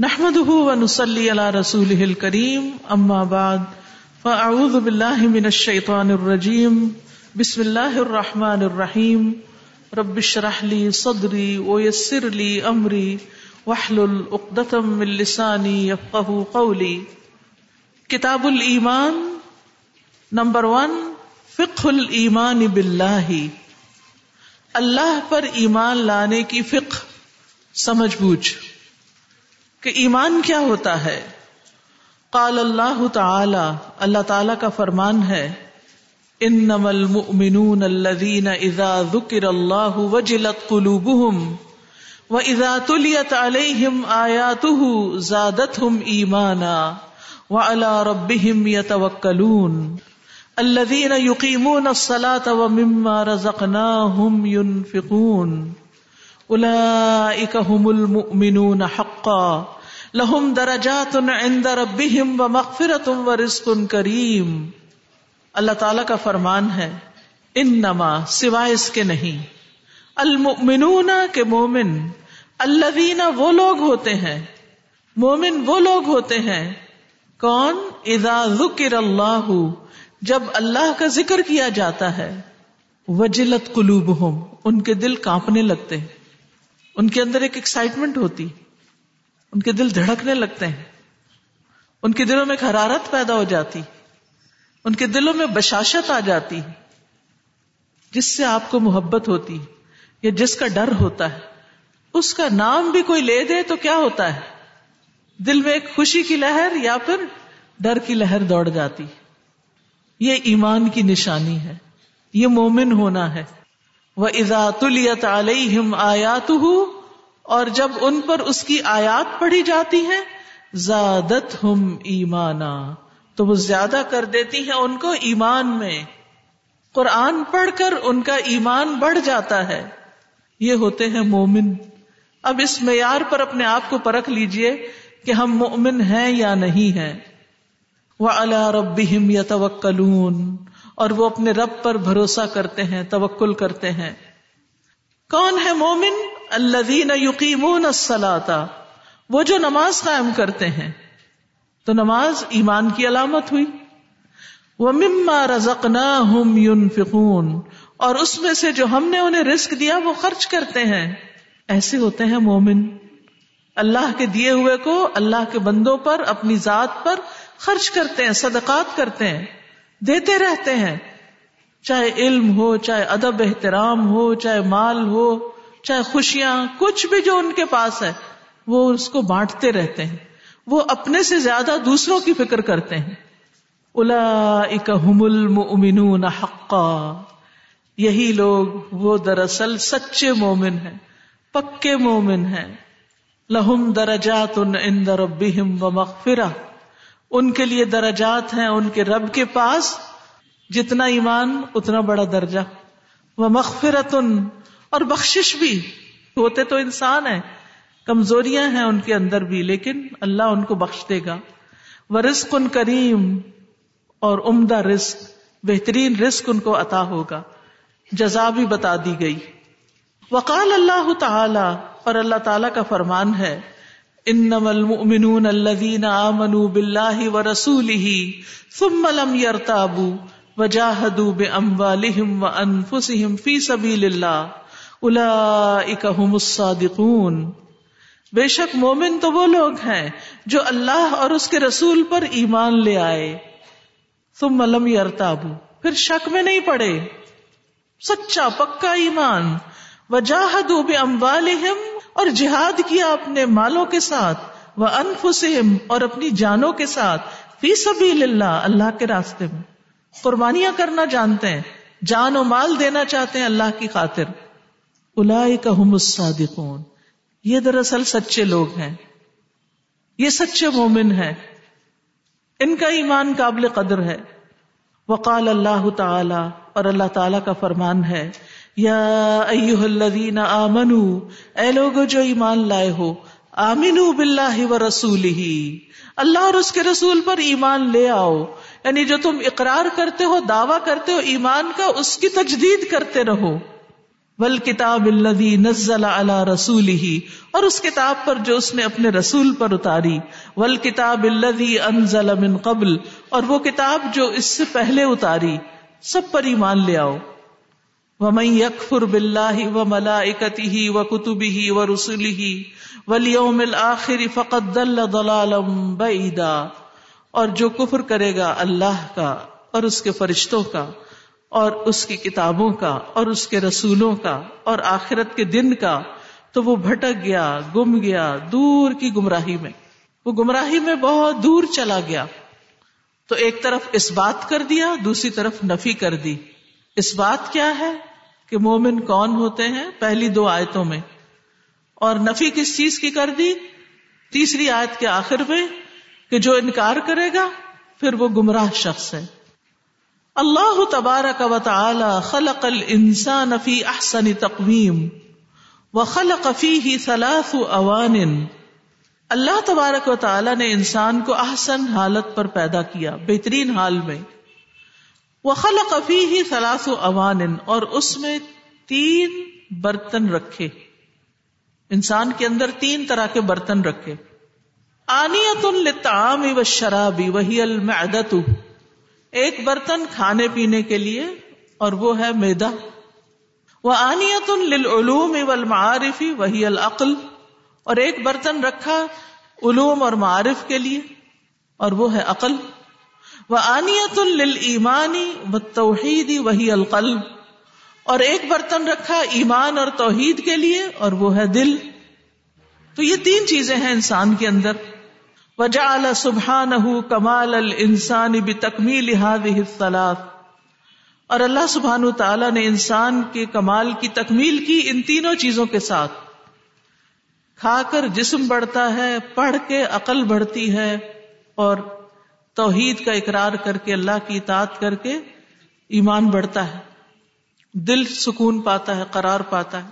نحمده ونصلي على رسوله الكريم، أما بعد، فأعوذ بالله من الشيطان الرجيم. بسم الله الرحمن الرحيم. رب اشرح لي صدري ويسر لي أمري، واحلل عقدة من لساني يفقه قولي. کتاب الایمان نمبر ون فقہ الایمان باللہ اللہ پر ایمان لانے کی فقہ، سمجھ بوجھ۔ کہ ایمان کیا ہوتا ہے؟ قال اللہ تعالی اللہ تعالی کا فرمان ہے انما المؤمنون الذين اذا ذكر الله وجلت قلوبهم واذا تليت عليهم اياته زادتهم ايمانا وعلى ربهم يتوكلون الذين يقيمون الصلاة ومما رزقناهم ينفقون اولئك هم المؤمنون حقا. لهم درجات عند ربهم ومغفرة ورزق کریم اللہ تعالی کا فرمان ہے، انما سوائے اس کے نہیں. المؤمنون کے مومن، الذین وہ لوگ ہوتے ہیں، مومن وہ لوگ ہوتے ہیں، کون؟ اذا ذکر اللہ، جب اللہ کا ذکر کیا جاتا ہے، وجلت قلوبہم، ان کے دل کانپنے لگتے ہیں۔ ان کے اندر ایک ایکسائٹمنٹ ہوتی۔ ان کے دل دھڑکنے لگتے ہیں۔ ان کے دلوں میں ایک حرارت پیدا ہو جاتی۔ ان کے دلوں میں بشاشت آ جاتی۔ جس سے آپ کو محبت ہوتی یا جس کا ڈر ہوتا ہے۔ اس کا نام بھی کوئی لے دے تو کیا ہوتا ہے؟ دل میں ایک خوشی کی لہر یا پھر ڈر کی لہر دوڑ جاتی۔ یہ ایمان کی نشانی ہے۔ یہ مومن ہونا ہے۔ وہ ازاتلیت علیہم آیات اور جب ان پر اس کی آیات پڑھی جاتی ہے زیادت ہم ایمانا۔ تو وہ زیادہ کر دیتی ہیں ان کو ایمان میں۔ قرآن پڑھ کر ان کا ایمان بڑھ جاتا ہے۔ یہ ہوتے ہیں مومن۔ اب اس معیار پر اپنے آپ کو پرکھ لیجیے کہ ہم مومن ہیں یا نہیں ہیں۔ وہ اللہ رب یا اور وہ اپنے رب پر بھروسہ کرتے ہیں، توکل کرتے ہیں۔ کون ہے مومن؟ الذین یقیمون الصلاۃ وہ جو نماز قائم کرتے ہیں۔ تو نماز ایمان کی علامت ہوئی۔ وہ مما رزقناہم ينفقون۔ اور اس میں سے جو ہم نے انہیں رزق دیا، وہ خرچ کرتے ہیں۔ ایسے ہوتے ہیں مومن۔ اللہ کے دیے ہوئے کو اللہ کے بندوں پر، اپنی ذات پر خرچ کرتے ہیں، صدقات کرتے ہیں۔ دیتے رہتے ہیں۔ چاہے علم ہو، چاہے ادب، احترام ہو، چاہے مال ہو، چاہے خوشیاں، کچھ بھی جو ان کے پاس ہے، وہ اس کو بانٹتے رہتے ہیں۔ وہ اپنے سے زیادہ دوسروں کی فکر کرتے ہیں۔ الا هم المؤمنون حقا۔ یہی لوگ، وہ دراصل سچے مومن ہیں، پکے مومن ہیں۔ لہم درجات عند ربهم ومغفرہ ان کے لیے درجات ہیں ان کے رب کے پاس جتنا ایمان، اتنا بڑا درجہ۔ وہ مغفرت اور بخشش بھی۔ ہوتے تو انسان ہے کمزوریاں ہیں ان کے اندر بھی، لیکن اللہ ان کو بخش دے گا۔ وہ رسک ان کریم، اور عمدہ رزق، بہترین رزق ان کو عطا ہوگا۔ جزا بھی بتا دی گئی۔ وقال اللہ تعالی، اور اللہ تعالی کا فرمان ہے۔ انما المؤمنون الذين امنوا بالله ورسوله ثم لم يرتابوا وجاهدوا باموالهم وانفسهم في سبيل الله. اولئك هم الصادقون. بے شک مومن تو وہ لوگ ہیں جو اللہ اور اس کے رسول پر ایمان لے آئے. ثم لم يرتابوا. پھر شک میں نہیں پڑے. سچا پکا ایمان. وجاہدوا باموالهم اور جہاد کیا اپنے مالوں کے ساتھ وہ انفسم اور اپنی جانوں کے ساتھ فی سبھی اللہ اللہ کے راستے میں۔ قربانیاں کرنا جانتے ہیں، جان و مال دینا چاہتے ہیں اللہ کی خاطر۔ کا الصادقون۔ یہ دراصل سچے لوگ ہیں۔ یہ سچے مومن ہیں۔ ان کا ایمان قابل قدر ہے۔ وقال اللہ تعالی، اور اللہ تعالی کا فرمان ہے۔ یا ایوہ الذین آمنو، اے لوگو جو ایمان لائے ہو، آمنو باللہ و اللہ اور اس کے رسول پر ایمان لے آؤ۔ یعنی جو تم اقرار کرتے ہو، دعویٰ کرتے ہو، ایمان کا، اس کی تجدید کرتے رہو۔ ول کتاب الدی نزل اللہ رسول ہی اور اس کتاب پر جو اس نے اپنے رسول پر اتاری۔ ول کتاب الدی انزل من قبل۔ اور وہ کتاب جو اس سے پہلے اتاری، سب پر ایمان لے آؤ۔ و میں یکفر بلّہ و ملا اکتی ہی و کتبی ہی رسولی ہی الآخر فقط دل دلالم بعیدا، اور جو کفر کرے گا اللہ کا اور اس کے فرشتوں کا اور اس کی کتابوں کا اور اس کے رسولوں کا اور آخرت کے دن کا، تو وہ بھٹک گیا، گم گیا، دور کی گمراہی میں۔ وہ گمراہی میں بہت دور چلا گیا۔ تو ایک طرف اس بات کر دیا، دوسری طرف نفی کر دی۔ اس بات کیا ہے کہ مومن کون ہوتے ہیں پہلی دو آیتوں میں؟ اور نفی کس چیز کی کر دی؟ تیسری آیت کے آخر میں کہ جو انکار کرے گا، پھر وہ گمراہ شخص ہے۔ اللہ تبارک و تعالی خلق الانسان فی احسن تقویم و خلق فیہ ثلاث اوان۔ اللہ تبارک و تعالی نے انسان کو احسن حالت پر پیدا کیا، بہترین حال میں۔ وہ خلق فیہ ثلاث اوان اور اس میں تین برتن رکھے۔ انسان کے اندر تین طرح کے برتن رکھے۔ آنیت للطعام والشراب وہی المعدت ایک برتن کھانے پینے کے لیے، اور وہ ہے میدا وہ آنیت للعلوم والمعارفی وہی العقل۔ اور ایک برتن رکھا علوم اور معارف کے لیے، اور وہ ہے عقل۔ وہ آنیت للایمانی والتوحیدی وہی القلب۔ اور ایک برتن رکھا ایمان اور توحید کے لیے اور وہ ہے دل۔ تو یہ تین چیزیں ہیں انسان کے اندر۔ وجا سبحان کمال السان بھی تکمیل اور اللہ سبحان تعالیٰ نے انسان کے کمال کی تکمیل کی ان تینوں چیزوں کے ساتھ۔ کھا کر جسم بڑھتا ہے، پڑھ کے عقل بڑھتی ہے اور توحید کا اقرار کر کے، اللہ کی اطاعت کر کے ایمان بڑھتا ہے، دل سکون پاتا ہے، قرار پاتا ہے۔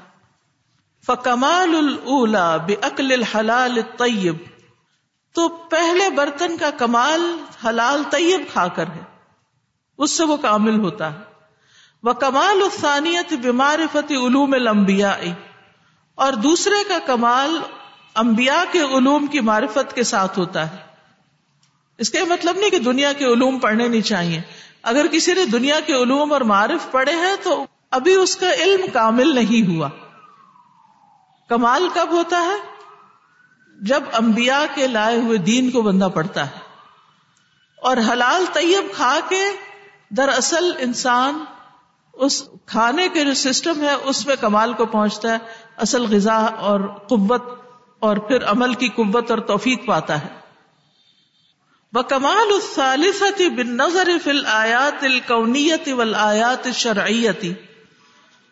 فکمال الا بے عقل الحلال طیب تو پہلے برتن کا کمال حلال طیب کھا کر ہے، اس سے وہ کامل ہوتا ہے۔ وہ کمال الثانیت بیمار فتح علوم المبیا اور دوسرے کا کمال انبیاء کے علوم کی معرفت کے ساتھ ہوتا ہے۔ اس کا مطلب نہیں کہ دنیا کے علوم پڑھنے نہیں چاہیے۔ اگر کسی نے دنیا کے علوم اور معرف پڑھے ہیں تو ابھی اس کا علم کامل نہیں ہوا۔ کمال کب ہوتا ہے؟ جب انبیاء کے لائے ہوئے دین کو بندہ پڑتا ہے۔ اور حلال طیب کھا کے دراصل انسان اس کھانے کے جو سسٹم ہے، اس میں کمال کو پہنچتا ہے، اصل غذا اور قوت اور پھر عمل کی قوت اور توفیق پاتا ہے۔ وہ کمال الثالثتی بن نظر فل آیات القونیت ولایات شرعیتی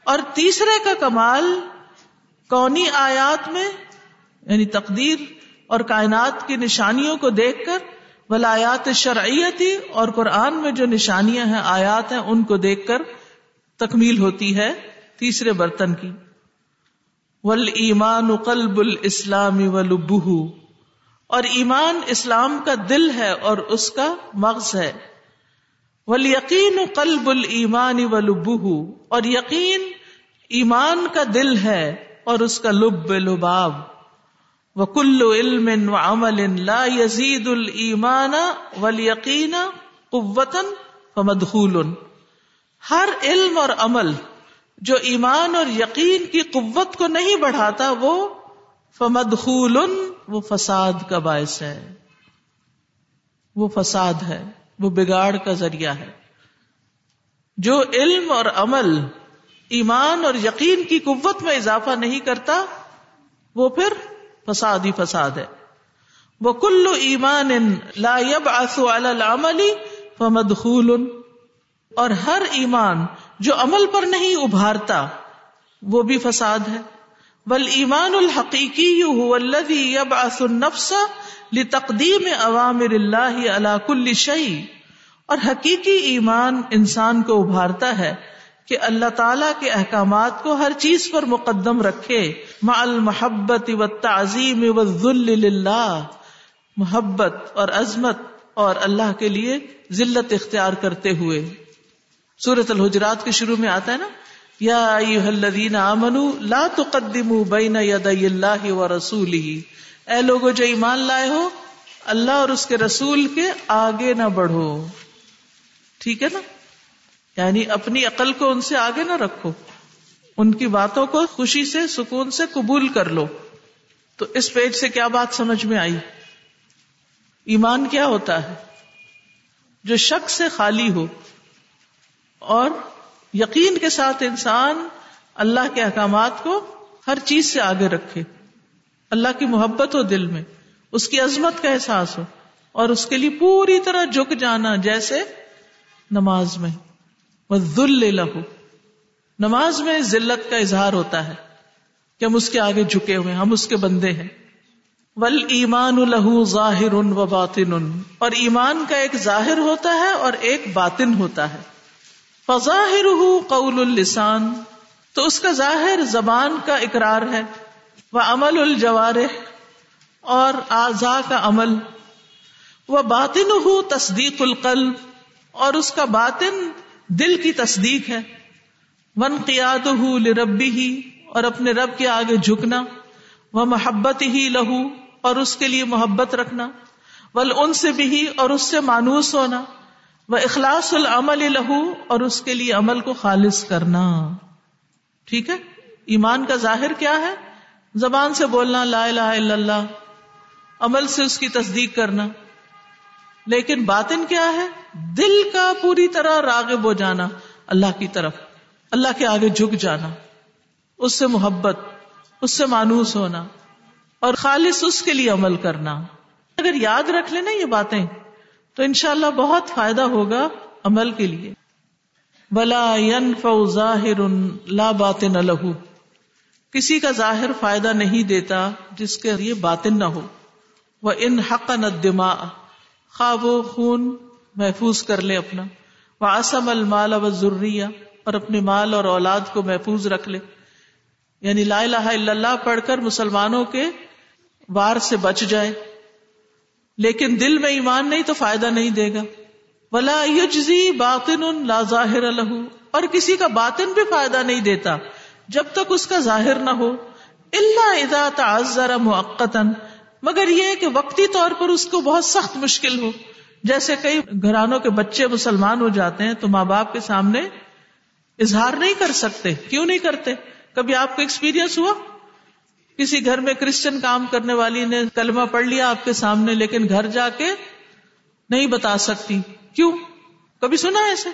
اور تیسرے کا کمال کونی آیات میں یعنی تقدیر اور کائنات کی نشانیوں کو دیکھ کر ولایات شرعیتی اور قرآن میں جو نشانیاں ہیں، آیات ہیں، ان کو دیکھ کر تکمیل ہوتی ہے تیسرے برتن کی۔ ول ایمان قلب الاسلام ولبہ اور ایمان اسلام کا دل ہے اور اس کا مغز ہے۔ ول یقین قلب المان ولبہ اور یقین ایمان کا دل ہے اور اس کا لب لباب۔ وکل علم و عمل لا یزید المان ول یقین قوتن مدخول ہر علم اور عمل جو ایمان اور یقین کی قوت کو نہیں بڑھاتا، وہ فمدخول وہ فساد کا باعث ہے۔ وہ فساد ہے، وہ بگاڑ کا ذریعہ ہے۔ جو علم اور عمل ایمان اور یقین کی قوت میں اضافہ نہیں کرتا، وہ پھر فساد ہی فساد ہے۔ وہ کلو ایمان لا العمل فمدخول اور ہر ایمان جو عمل پر نہیں ابھارتا، وہ بھی فساد ہے۔ بل ایمان الحقیقی الذي يبعث النفس لتقدیم عوامر اللہ علی کل شيء اور حقیقی ایمان انسان کو ابھارتا ہے کہ اللہ تعالی کے احکامات کو ہر چیز پر مقدم رکھے۔ مع المحبت و تعظیم و محبت اور عظمت اور اللہ کے لیے ذلت اختیار کرتے ہوئے۔ سورت الحجرات کے شروع میں آتا ہے نا؟ یا الذین آمنوا لا تقدموا بین یدی اللہ و اے لوگو جو ایمان لائے ہو، اللہ اور اس کے رسول کے آگے نہ بڑھو۔ ٹھیک ہے نا؟ یعنی اپنی عقل کو ان سے آگے نہ رکھو۔ ان کی باتوں کو خوشی سے، سکون سے قبول کر لو۔ تو اس پیج سے کیا بات سمجھ میں آئی؟ ایمان کیا ہوتا ہے؟ جو شک سے خالی ہو اور یقین کے ساتھ انسان اللہ کے احکامات کو ہر چیز سے آگے رکھے۔ اللہ کی محبت ہو دل میں، اس کی عظمت کا احساس ہو، اور اس کے لیے پوری طرح جھک جانا جیسے نماز میں۔ ذل لہو نماز میں ذلت کا اظہار ہوتا ہے کہ ہم اس کے آگے جھکے ہوئے ہم اس کے بندے ہیں۔ ول ایمان الہو ظاہر و باطن اور ایمان کا ایک ظاہر ہوتا ہے اور ایک باطن ہوتا ہے۔ فظاہر قول السان تو اس کا ظاہر زبان کا اقرار ہے وہ عمل الجوار اور آزا کا عمل وہ باطن ہو تصدیق القلب، اور اس کا باطن دل کی تصدیق ہے ون قیاد ہو لربی ہی اور اپنے رب کے آگے جھکنا وہ محبت ہی لہو، اور اس کے لیے محبت رکھنا ول ان سے بھی اور اس سے مانوس ہونا وہ اخلاص العمل لہو اور اس کے لیے عمل کو خالص کرنا۔ ٹھیک ہے؟ ایمان کا ظاہر کیا ہے؟ زبان سے بولنا، لا الہ الا اللہ، عمل سے اس کی تصدیق کرنا۔ لیکن باطن کیا ہے؟ دل کا پوری طرح راغب ہو جانا، اللہ کی طرف، اللہ کے آگے جھک جانا، اس سے محبت، اس سے مانوس ہونا اور خالص اس کے لیے عمل کرنا۔ اگر یاد رکھ لینا یہ باتیں تو انشاءاللہ بہت فائدہ ہوگا عمل کے لیے۔ بلا ظاہر لا باطن لہو کسی کا ظاہر فائدہ نہیں دیتا جس کے لیے باطن نہ ہو۔ وہ ان حق ندما خواب و خون محفوظ کر لے اپنا۔ وہ آسم المال و ضروریہ اور اپنے مال اور اولاد کو محفوظ رکھ لے۔ یعنی لا الہ الا اللہ پڑھ کر مسلمانوں کے وار سے بچ جائے۔ لیکن دل میں ایمان نہیں تو فائدہ نہیں دے گا۔ ولا یجزی باطن لا ظاہر لہو اور کسی کا باطن بھی فائدہ نہیں دیتا جب تک اس کا ظاہر نہ ہو۔ اللہ اذا تعذر موقتا مگر یہ کہ وقتی طور پر اس کو بہت سخت مشکل ہو۔ جیسے کئی گھرانوں کے بچے مسلمان ہو جاتے ہیں تو ماں باپ کے سامنے اظہار نہیں کر سکتے۔ کیوں نہیں کرتے؟ کبھی آپ کو ایکسپیرئنس ہوا؟ کسی گھر میں کرسچن کام کرنے والی نے کلمہ پڑھ لیا آپ کے سامنے، لیکن گھر جا کے نہیں بتا سکتی۔ کیوں؟ کبھی سنا ایسے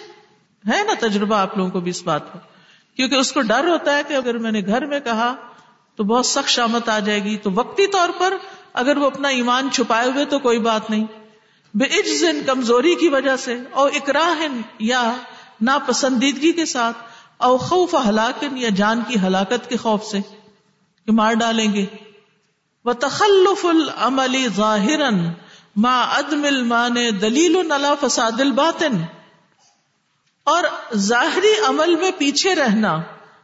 ہے نا تجربہ آپ لوگوں کو بھی اس بات کا کیونکہ اس کو ڈر ہوتا ہے کہ اگر میں نے گھر میں کہا تو بہت سخت شامت آ جائے گی۔ تو وقتی طور پر اگر وہ اپنا ایمان چھپائے ہوئے تو کوئی بات نہیں۔ بے عجزن کمزوری کی وجہ سے اور اکراہن یا ناپسندیدگی کے ساتھ، او خوف ہلاکن یا جان کی ہلاکت کے خوف سے۔ کہ مار ڈالیں گے۔ وہ تخلف العمل ظاہر ما عدم المان دلیل نلا فساد الباطن۔ اور ظاہری عمل میں پیچھے رہنا،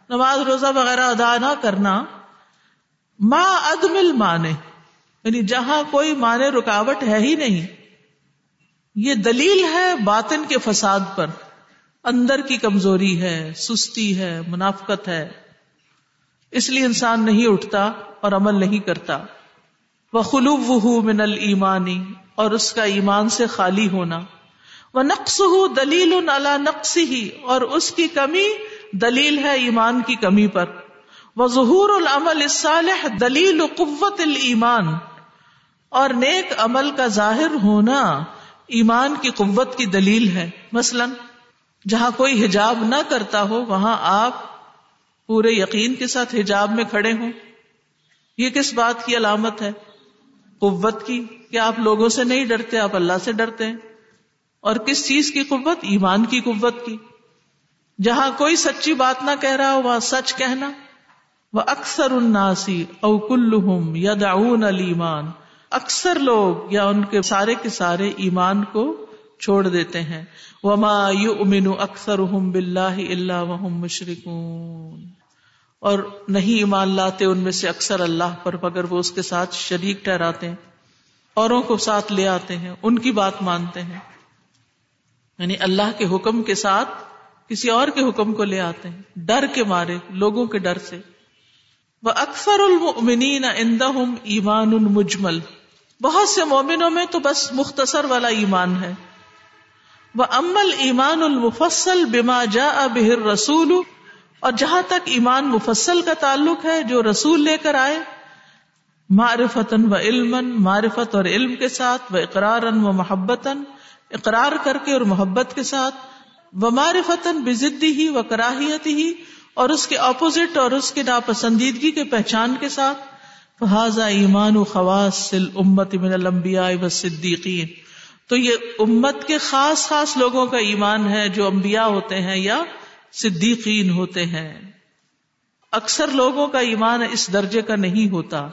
نماز، روزہ وغیرہ ادا نہ کرنا۔ ما عدم المان یعنی جہاں کوئی مانے رکاوٹ ہے ہی نہیں۔ یہ دلیل ہے باطن کے فساد پر۔ اندر کی کمزوری ہے، سستی ہے، منافقت ہے۔ اس لیے انسان نہیں اٹھتا اور عمل نہیں کرتا۔ وہ خلوب وہ من المانی اور اس کا ایمان سے خالی ہونا۔ وہ نقص ہو دلیل نقص ہی اور اس کی کمی دلیل ہے ایمان کی کمی پر۔ وہ ظہور العمل الصالح دلیل قوت المان اور نیک عمل کا ظاہر ہونا ایمان کی قوت کی دلیل ہے۔ مثلاً، جہاں کوئی حجاب نہ کرتا ہو، وہاں آپ پورے یقین کے ساتھ حجاب میں کھڑے ہوں۔ یہ کس بات کی علامت ہے؟ قوت کی، کہ آپ لوگوں سے نہیں ڈرتے، آپ اللہ سے ڈرتے ہیں۔ اور کس چیز کی قوت؟ ایمان کی قوت کی۔ جہاں کوئی سچی بات نہ کہہ رہا ہو، وہاں سچ کہنا۔ وہ اکثر اناسی او کلحم یا داون المان اکثر لوگ یا ان کے سارے کے سارے ایمان کو چھوڑ دیتے ہیں۔ وما یؤمن اکثرهم باللہ الا وهم مشرکون اور نہیں ایمان لاتے ان میں سے اکثر اللہ پر، مگر وہ اس کے ساتھ شریک ٹھہراتے ہیں، اوروں کو ساتھ لے آتے ہیں، ان کی بات مانتے ہیں۔ یعنی اللہ کے حکم کے ساتھ کسی اور کے حکم کو لے آتے ہیں، ڈر کے مارے لوگوں کے ڈر سے۔ وہ اکثر المنین اندہم ایمان المجمل بہت سے مومنوں میں تو بس مختصر والا ایمان ہے۔ وہ امل ایمان المفصل بما جا بہر رسول اور جہاں تک ایمان مفصل کا تعلق ہے، جو رسول لے کر آئے معرفت و علم معرفت اور علم کے ساتھ وہ اقرار و محبت اقرار کر کے اور محبت کے ساتھ وہ معرفت بزدی ہی و کراہیت ہی، اور اس کے اپوزٹ اور اس کے ناپسندیدگی کے پہچان کے ساتھ، فہذا ایمان و خواص امت من الانبیاء و صدیقین تو یہ امت کے خاص خاص لوگوں کا ایمان ہے، جو انبیاء ہوتے ہیں یا صدیقین ہوتے ہیں۔ اکثر لوگوں کا ایمان اس درجے کا نہیں ہوتا۔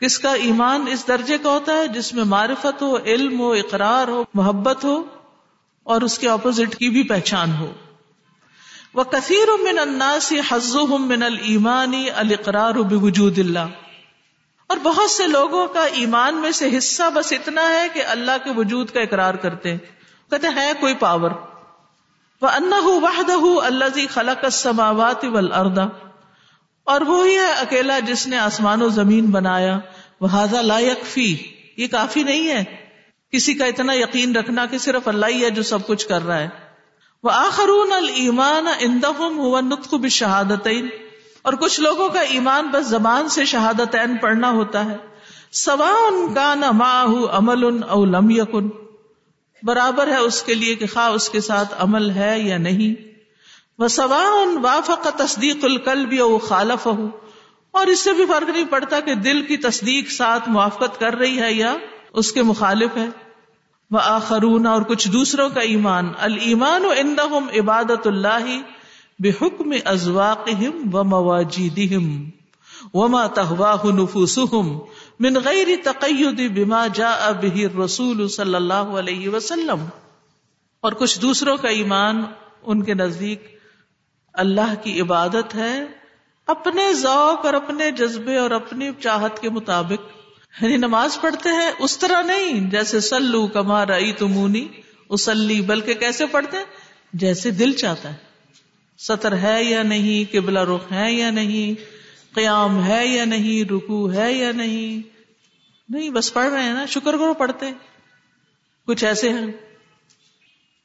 کس کا ایمان اس درجے کا ہوتا ہے؟ جس میں معرفت ہو، علم ہو، اقرار ہو، محبت ہو اور اس کے اپوزٹ کی بھی پہچان ہو۔ وہ کثیر من الناس حزم من المانی القرار بوجود اللہ اور بہت سے لوگوں کا ایمان میں سے حصہ بس اتنا ہے کہ اللہ کے وجود کا اقرار کرتے ہیں۔ کہتے ہے کوئی پاور وہ انا وحدہ اللہ خلق السماوات اور وہی ہے اکیلا جس نے آسمان و زمین بنایا۔ وہ لا یکفی یہ کافی نہیں ہے۔ کسی کا اتنا یقین رکھنا کہ صرف اللہ ہی ہے جو سب کچھ کر رہا ہے۔ وہ آخرون المان اندم ہوا نطخ بشہادت اور کچھ لوگوں کا ایمان بس زبان سے شہادت پڑھنا ہوتا ہے۔ سوا ان کا نہ ماہ امل ان او لم یقن برابر ہے اس کے لیے کہ خواہ اس کے ساتھ عمل ہے یا نہیں۔ وہ سوا ان وافق تصدیق القل بھی او خالف ہو اور اس سے بھی فرق نہیں پڑتا کہ دل کی تصدیق ساتھ موافقت کر رہی ہے یا اس کے مخالف ہے۔ وہ آخرون اور کچھ دوسروں کا ایمان۔ المان و اندہم عبادت اللہ بے حکم ازواق و مواجدہم وما تہواہ نفوسہم من غیر تقید بما جاء به الرسول صلی اللہ علیہ وسلم۔ اور کچھ دوسروں کا ایمان ان کے نزدیک اللہ کی عبادت ہے، اپنے ذوق اور اپنے جذبے اور اپنی چاہت کے مطابق۔ یعنی نماز پڑھتے ہیں اس طرح نہیں، جیسے سلو کما رئی تمونی اسلی بلکہ کیسے پڑھتے ہیں؟ جیسے دل چاہتا ہے۔ سطر ہے یا نہیں، قبلہ رخ ہے یا نہیں قیام ہے یا نہیں؟ رکو ہے یا نہیں؟ نہیں، بس پڑھ رہے ہیں نا، شکر کرو پڑھتے کچھ ایسے ہیں۔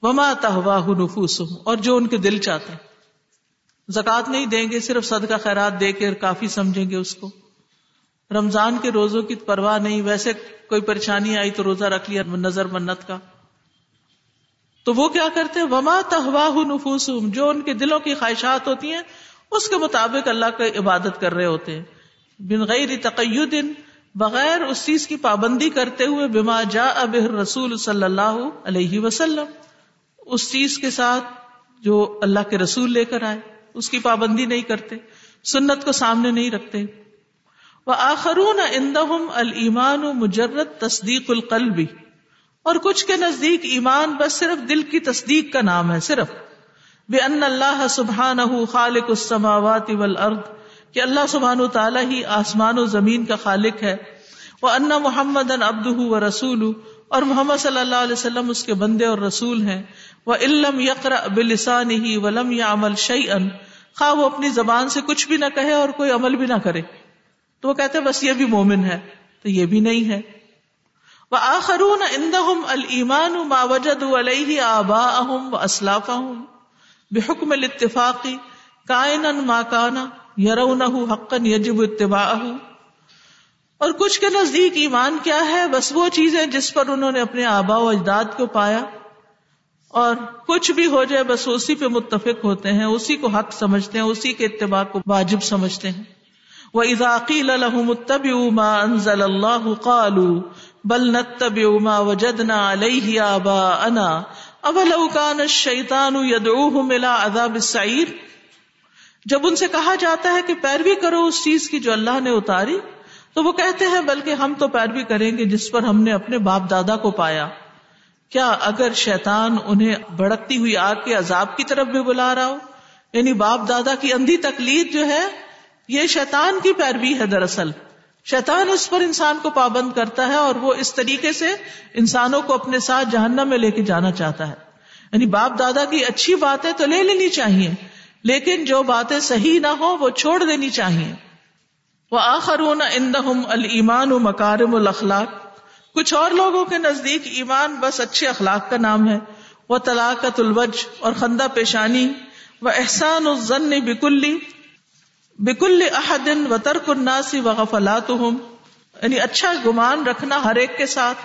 وما تہواہ نفوس اور جو ان کے دل چاہتے ہیں۔ زکات نہیں دیں گے، صرف صدقہ خیرات دے کے کافی سمجھیں گے اس کو۔ رمضان کے روزوں کی پرواہ نہیں، ویسے کوئی پریشانی آئی تو روزہ رکھ لیا نظر منت کا۔ تو وہ کیا کرتے وما تہواہ نفوس جو ان کے دلوں کی خواہشات ہوتی ہیں اس کے مطابق اللہ کا عبادت کر رہے ہوتے ہیں۔ بن غیر تقید، بغیر اس چیز کی پابندی کرتے ہوئے، بما جا اب رسول صلی اللہ علیہ وسلم۔ اس چیز کے ساتھ جو اللہ کے رسول لے کر آئے، اس کی پابندی نہیں کرتے، سنت کو سامنے نہیں رکھتے۔ وہ آخرون اندہم المان و مجرد تصدیق القلبی اور کچھ کے نزدیک ایمان بس صرف دل کی تصدیق کا نام ہے، صرف۔ بے ان اللہ سبحان خالق السماوات والارض، کہ اللہ سبحان تعالیٰ ہی آسمان و زمین کا خالق ہے۔ وہ ان محمد ان ابد و رسول اور محمد صلی اللہ علیہ وسلم اس کے بندے اور رسول ہیں۔ وہ علم یقر بلسان ہی ولم یا عمل شعی ان خواہ وہ اپنی زبان سے کچھ بھی نہ کہے اور کوئی عمل بھی نہ کرے۔ تو وہ کہتے بس یہ بھی مومن ہے، تو یہ بھی نہیں ہے۔ وہ آخرون اندہم المان ما وجد علیہ آبا اہم و اسلاف بے حکم الاتفاقی کائن ما کانا یرون حقن یجب اتباع اور کچھ کے نزدیک ایمان کیا ہے؟ بس وہ چیزیں جس پر انہوں نے اپنے آبا و اجداد کو پایا۔ اور کچھ بھی ہو جائے، بس اسی پہ متفق ہوتے ہیں، اسی کو حق سمجھتے ہیں، اسی کے اتباع کو واجب سمجھتے ہیں۔ وہ اضاقی الحمتب ما انزل اللہ قالو بل نتب ما وجدنا علیہ آبا انا اولو کان الشیطان یدعوہم الى عذاب السعیر۔ جب ان سے کہا جاتا ہے کہ پیروی کرو اس چیز کی جو اللہ نے اتاری، تو وہ کہتے ہیں، بلکہ ہم تو پیروی کریں گے جس پر ہم نے اپنے باپ دادا کو پایا۔ کیا اگر شیطان انہیں بڑکتی ہوئی آگ کے عذاب کی طرف بھی بلا رہا ہو؟ یعنی باپ دادا کی اندھی تکلیف جو ہے، یہ شیطان کی پیروی ہے دراصل۔ شیطان اس پر انسان کو پابند کرتا ہے اور وہ اس طریقے سے انسانوں کو اپنے ساتھ جہنم میں لے کے جانا چاہتا ہے۔ یعنی باپ دادا کی اچھی باتیں تو لے لینی چاہیے، لیکن جو باتیں صحیح نہ ہو وہ چھوڑ دینی چاہیے۔ وہ آخرون اندہم المان و مکارم الاخلاق۔ کچھ اور لوگوں کے نزدیک ایمان بس اچھے اخلاق کا نام ہے۔ وہ طلاقت الوج اور خندہ پیشانی۔ و احسان الزن بکلی۔ بکل احدن و ترک الناسی و غفلات یعنی اچھا گمان رکھنا ہر ایک کے ساتھ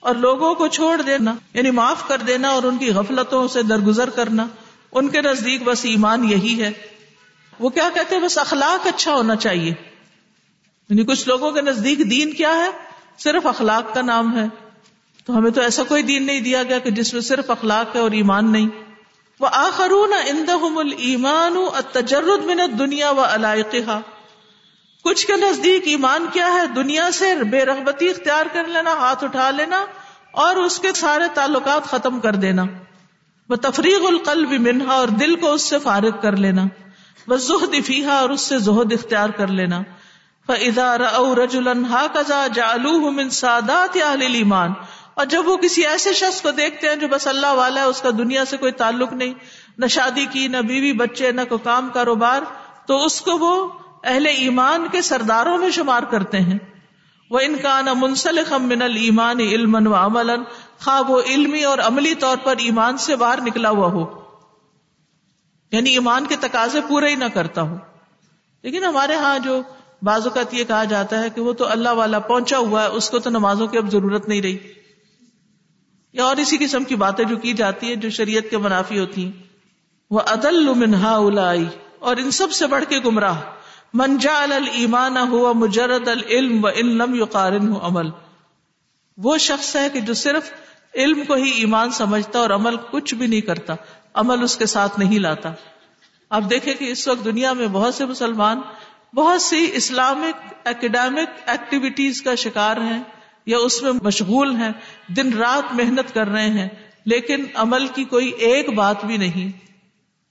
اور لوگوں کو چھوڑ دینا یعنی معاف کر دینا اور ان کی غفلتوں سے درگزر کرنا، ان کے نزدیک بس ایمان یہی ہے۔ وہ کیا کہتے ہیں؟ بس اخلاق اچھا ہونا چاہیے۔ یعنی کچھ لوگوں کے نزدیک دین کیا ہے؟ صرف اخلاق کا نام ہے۔ تو ہمیں تو ایسا کوئی دین نہیں دیا گیا کہ جس میں صرف اخلاق ہے اور ایمان نہیں۔ وہ آخرون اندہم المان تجرد منت دنیا و علائقہ کچھ کے نزدیک ایمان کیا ہے؟ دنیا سے بے رغبتی اختیار کر لینا، ہاتھ اٹھا لینا اور اس کے سارے تعلقات ختم کر دینا۔ وہ تفریح القلب منہا اور دل کو اس سے فارغ کر لینا۔ وہ زہد فیحا اور اس سے زہد اختیار کر لینا۔ سادات ایمان اور جب وہ کسی ایسے شخص کو دیکھتے ہیں جو بس اللہ والا ہے، اس کا دنیا سے کوئی تعلق نہیں، نہ شادی کی، نہ بیوی، بچے، نہ کوئی کام کاروبار، تو اس کو وہ اہل ایمان کے سرداروں میں شمار کرتے ہیں۔ وہ ان کا نہ منسلک من المان علم و عمل خواہ وہ علمی اور عملی طور پر ایمان سے باہر نکلا ہوا ہو۔ یعنی ایمان کے تقاضے پورے ہی نہ کرتا ہو۔ لیکن ہمارے ہاں جو بعض اوقات یہ کہا جاتا ہے کہ وہ تو اللہ والا پہنچا ہوا ہے، اس کو تو نمازوں کی اب ضرورت نہیں رہی۔ یا اور اسی قسم کی باتیں جو کی جاتی ہیں جو شریعت کے منافی ہوتی ہیں۔ وہ عدل منہا الائی اور ان سب سے بڑھ کے گمراہ۔ منجا المان ہوا مجرد العلم و علم یقارن ہو عمل۔ وہ شخص ہے کہ جو صرف علم کو ہی ایمان سمجھتا اور عمل کچھ بھی نہیں کرتا، عمل اس کے ساتھ نہیں لاتا۔ آپ دیکھیں کہ اس وقت دنیا میں بہت سے مسلمان، بہت سی اسلامک اکیڈیمک ایکٹیویٹیز کا شکار ہیں۔ یا اس میں مشغول ہیں، دن رات محنت کر رہے ہیں، لیکن عمل کی کوئی ایک بات بھی نہیں۔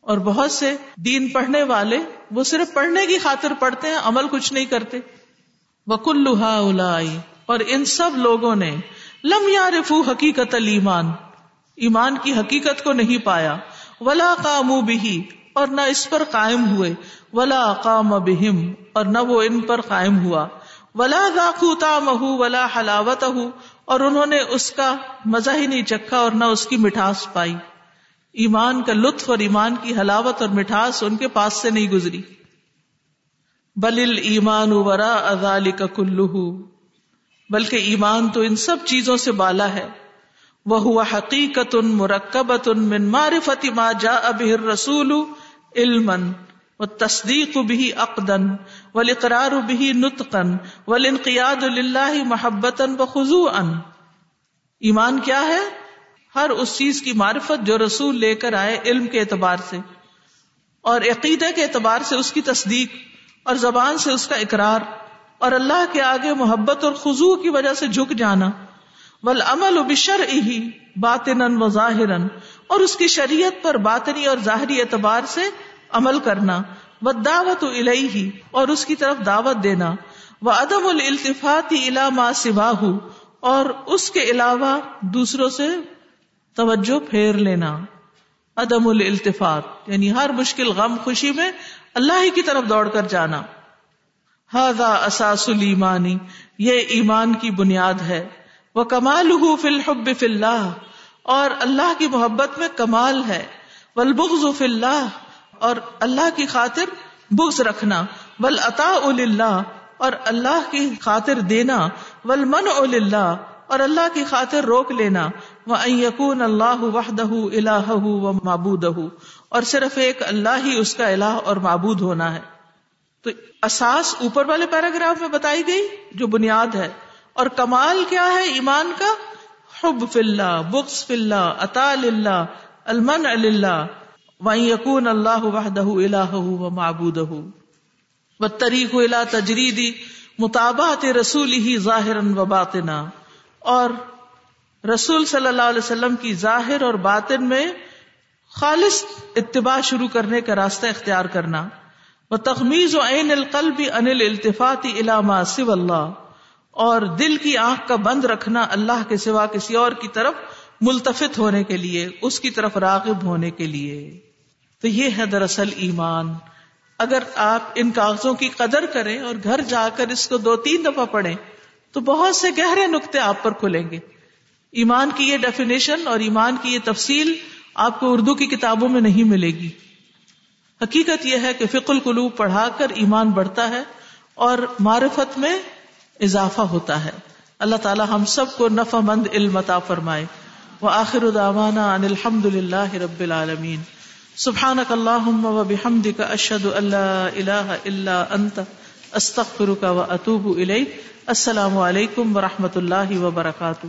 اور بہت سے دین پڑھنے والے وہ صرف پڑھنے کی خاطر پڑھتے ہیں، عمل کچھ نہیں کرتے۔ وکل لوہا اور ان سب لوگوں نے لم یارفو حقیقت المان ایمان کی حقیقت کو نہیں پایا۔ ولا کامو بھی اور نہ اس پر قائم ہوئے۔ ولا قام بہم اور نہ وہ ان پر قائم ہوا۔ ولا ذاقوتا مہو ولا حلاوت اور انہوں نے اس کا مزہ ہی نہیں چکھا اور نہ اس کی مٹھاس پائی۔ ایمان کا لطف اور ایمان کی حلاوت اور مٹھاس ان کے پاس سے نہیں گزری۔ بل ایمان ورا ازال کا کلو بلکہ ایمان تو ان سب چیزوں سے بالا ہے۔ وہ ہوا حقیقت ان مرکبت ان من معرفت ما جا اب رسول علم و تصدیق بھی اقدن و اقرار بھی نتقن و انقیاد اللہ محبت و ان ایمان کیا ہے؟ ہر اس چیز کی معرفت جو رسول لے کر آئے علم کے اعتبار سے اور عقیدے کے اعتبار سے اس کی تصدیق اور زبان سے اس کا اقرار اور اللہ کے آگے محبت اور خزو کی وجہ سے جھک جانا۔ ول عمل و بشر ہی باطن و ظاہر اور اس کی شریعت پر باطنی اور ظاہری اعتبار سے عمل کرنا و دعوت الہی اور اس کی طرف دعوت دینا وہ عدم الالتفات علامہ سواہ، اور اس کے علاوہ دوسروں سے توجہ پھیر لینا۔ عدم الالتفات یعنی ہر مشکل غم خوشی میں اللہ ہی کی طرف دوڑ کر جانا۔ ہاضا اساس الایمانی یہ ایمان کی بنیاد ہے۔ وہ کمال فی الحب فی اللہ، اور اللہ کی محبت میں کمال ہے۔ والبغض فی اللہ اور اللہ کی خاطر بغض رکھنا ول عطا اور اللہ کی خاطر دینا ول من اور اللہ کی خاطر روک لینا وہ یقون اللہ وحدہ الہ و معبود اور صرف ایک اللہ ہی اس کا الہ اور معبود ہونا ہے۔ تو اساس اوپر والے پیراگراف میں بتائی گئی جو بنیاد ہے۔ اور کمال کیا ہے ایمان کا؟ حب فی اللہ بکس فی اللہ اللہ المن اللہ یقون اللہ وحدہ الہ و معبود و تریق الا تجریدی مطابات رسول ہی ظاہر و باطنا اور رسول صلی اللہ علیہ وسلم کی ظاہر اور باطن میں خالص اتباع شروع کرنے کا راستہ اختیار کرنا وہ تخمیز و عین القلب انل التفاط علامہ سو اللہ اور دل کی آنکھ کا بند رکھنا اللہ کے سوا کسی اور کی طرف ملتفت ہونے کے لیے، اس کی طرف راغب ہونے کے لیے۔ تو یہ ہے دراصل ایمان۔ اگر آپ ان کاغذوں کی قدر کریں اور گھر جا کر اس کو دو تین دفعہ پڑھیں، تو بہت سے گہرے نقطے آپ پر کھلیں گے۔ ایمان کی یہ ڈیفینیشن اور ایمان کی یہ تفصیل آپ کو اردو کی کتابوں میں نہیں ملے گی۔ حقیقت یہ ہے کہ فک القلوب پڑھا کر ایمان بڑھتا ہے اور معرفت میں اضافہ ہوتا ہے۔ اللہ تعالیٰ ہم سب کو نفع مند علم عطا فرمائے۔ وہ آخر الحمد للہ رب العالمین۔ سبحانك اللهم وبحمدك اشهد ان لا اله الا انت استغفرك واتوب اليك السلام علیکم و رحمۃ اللہ وبرکاتہ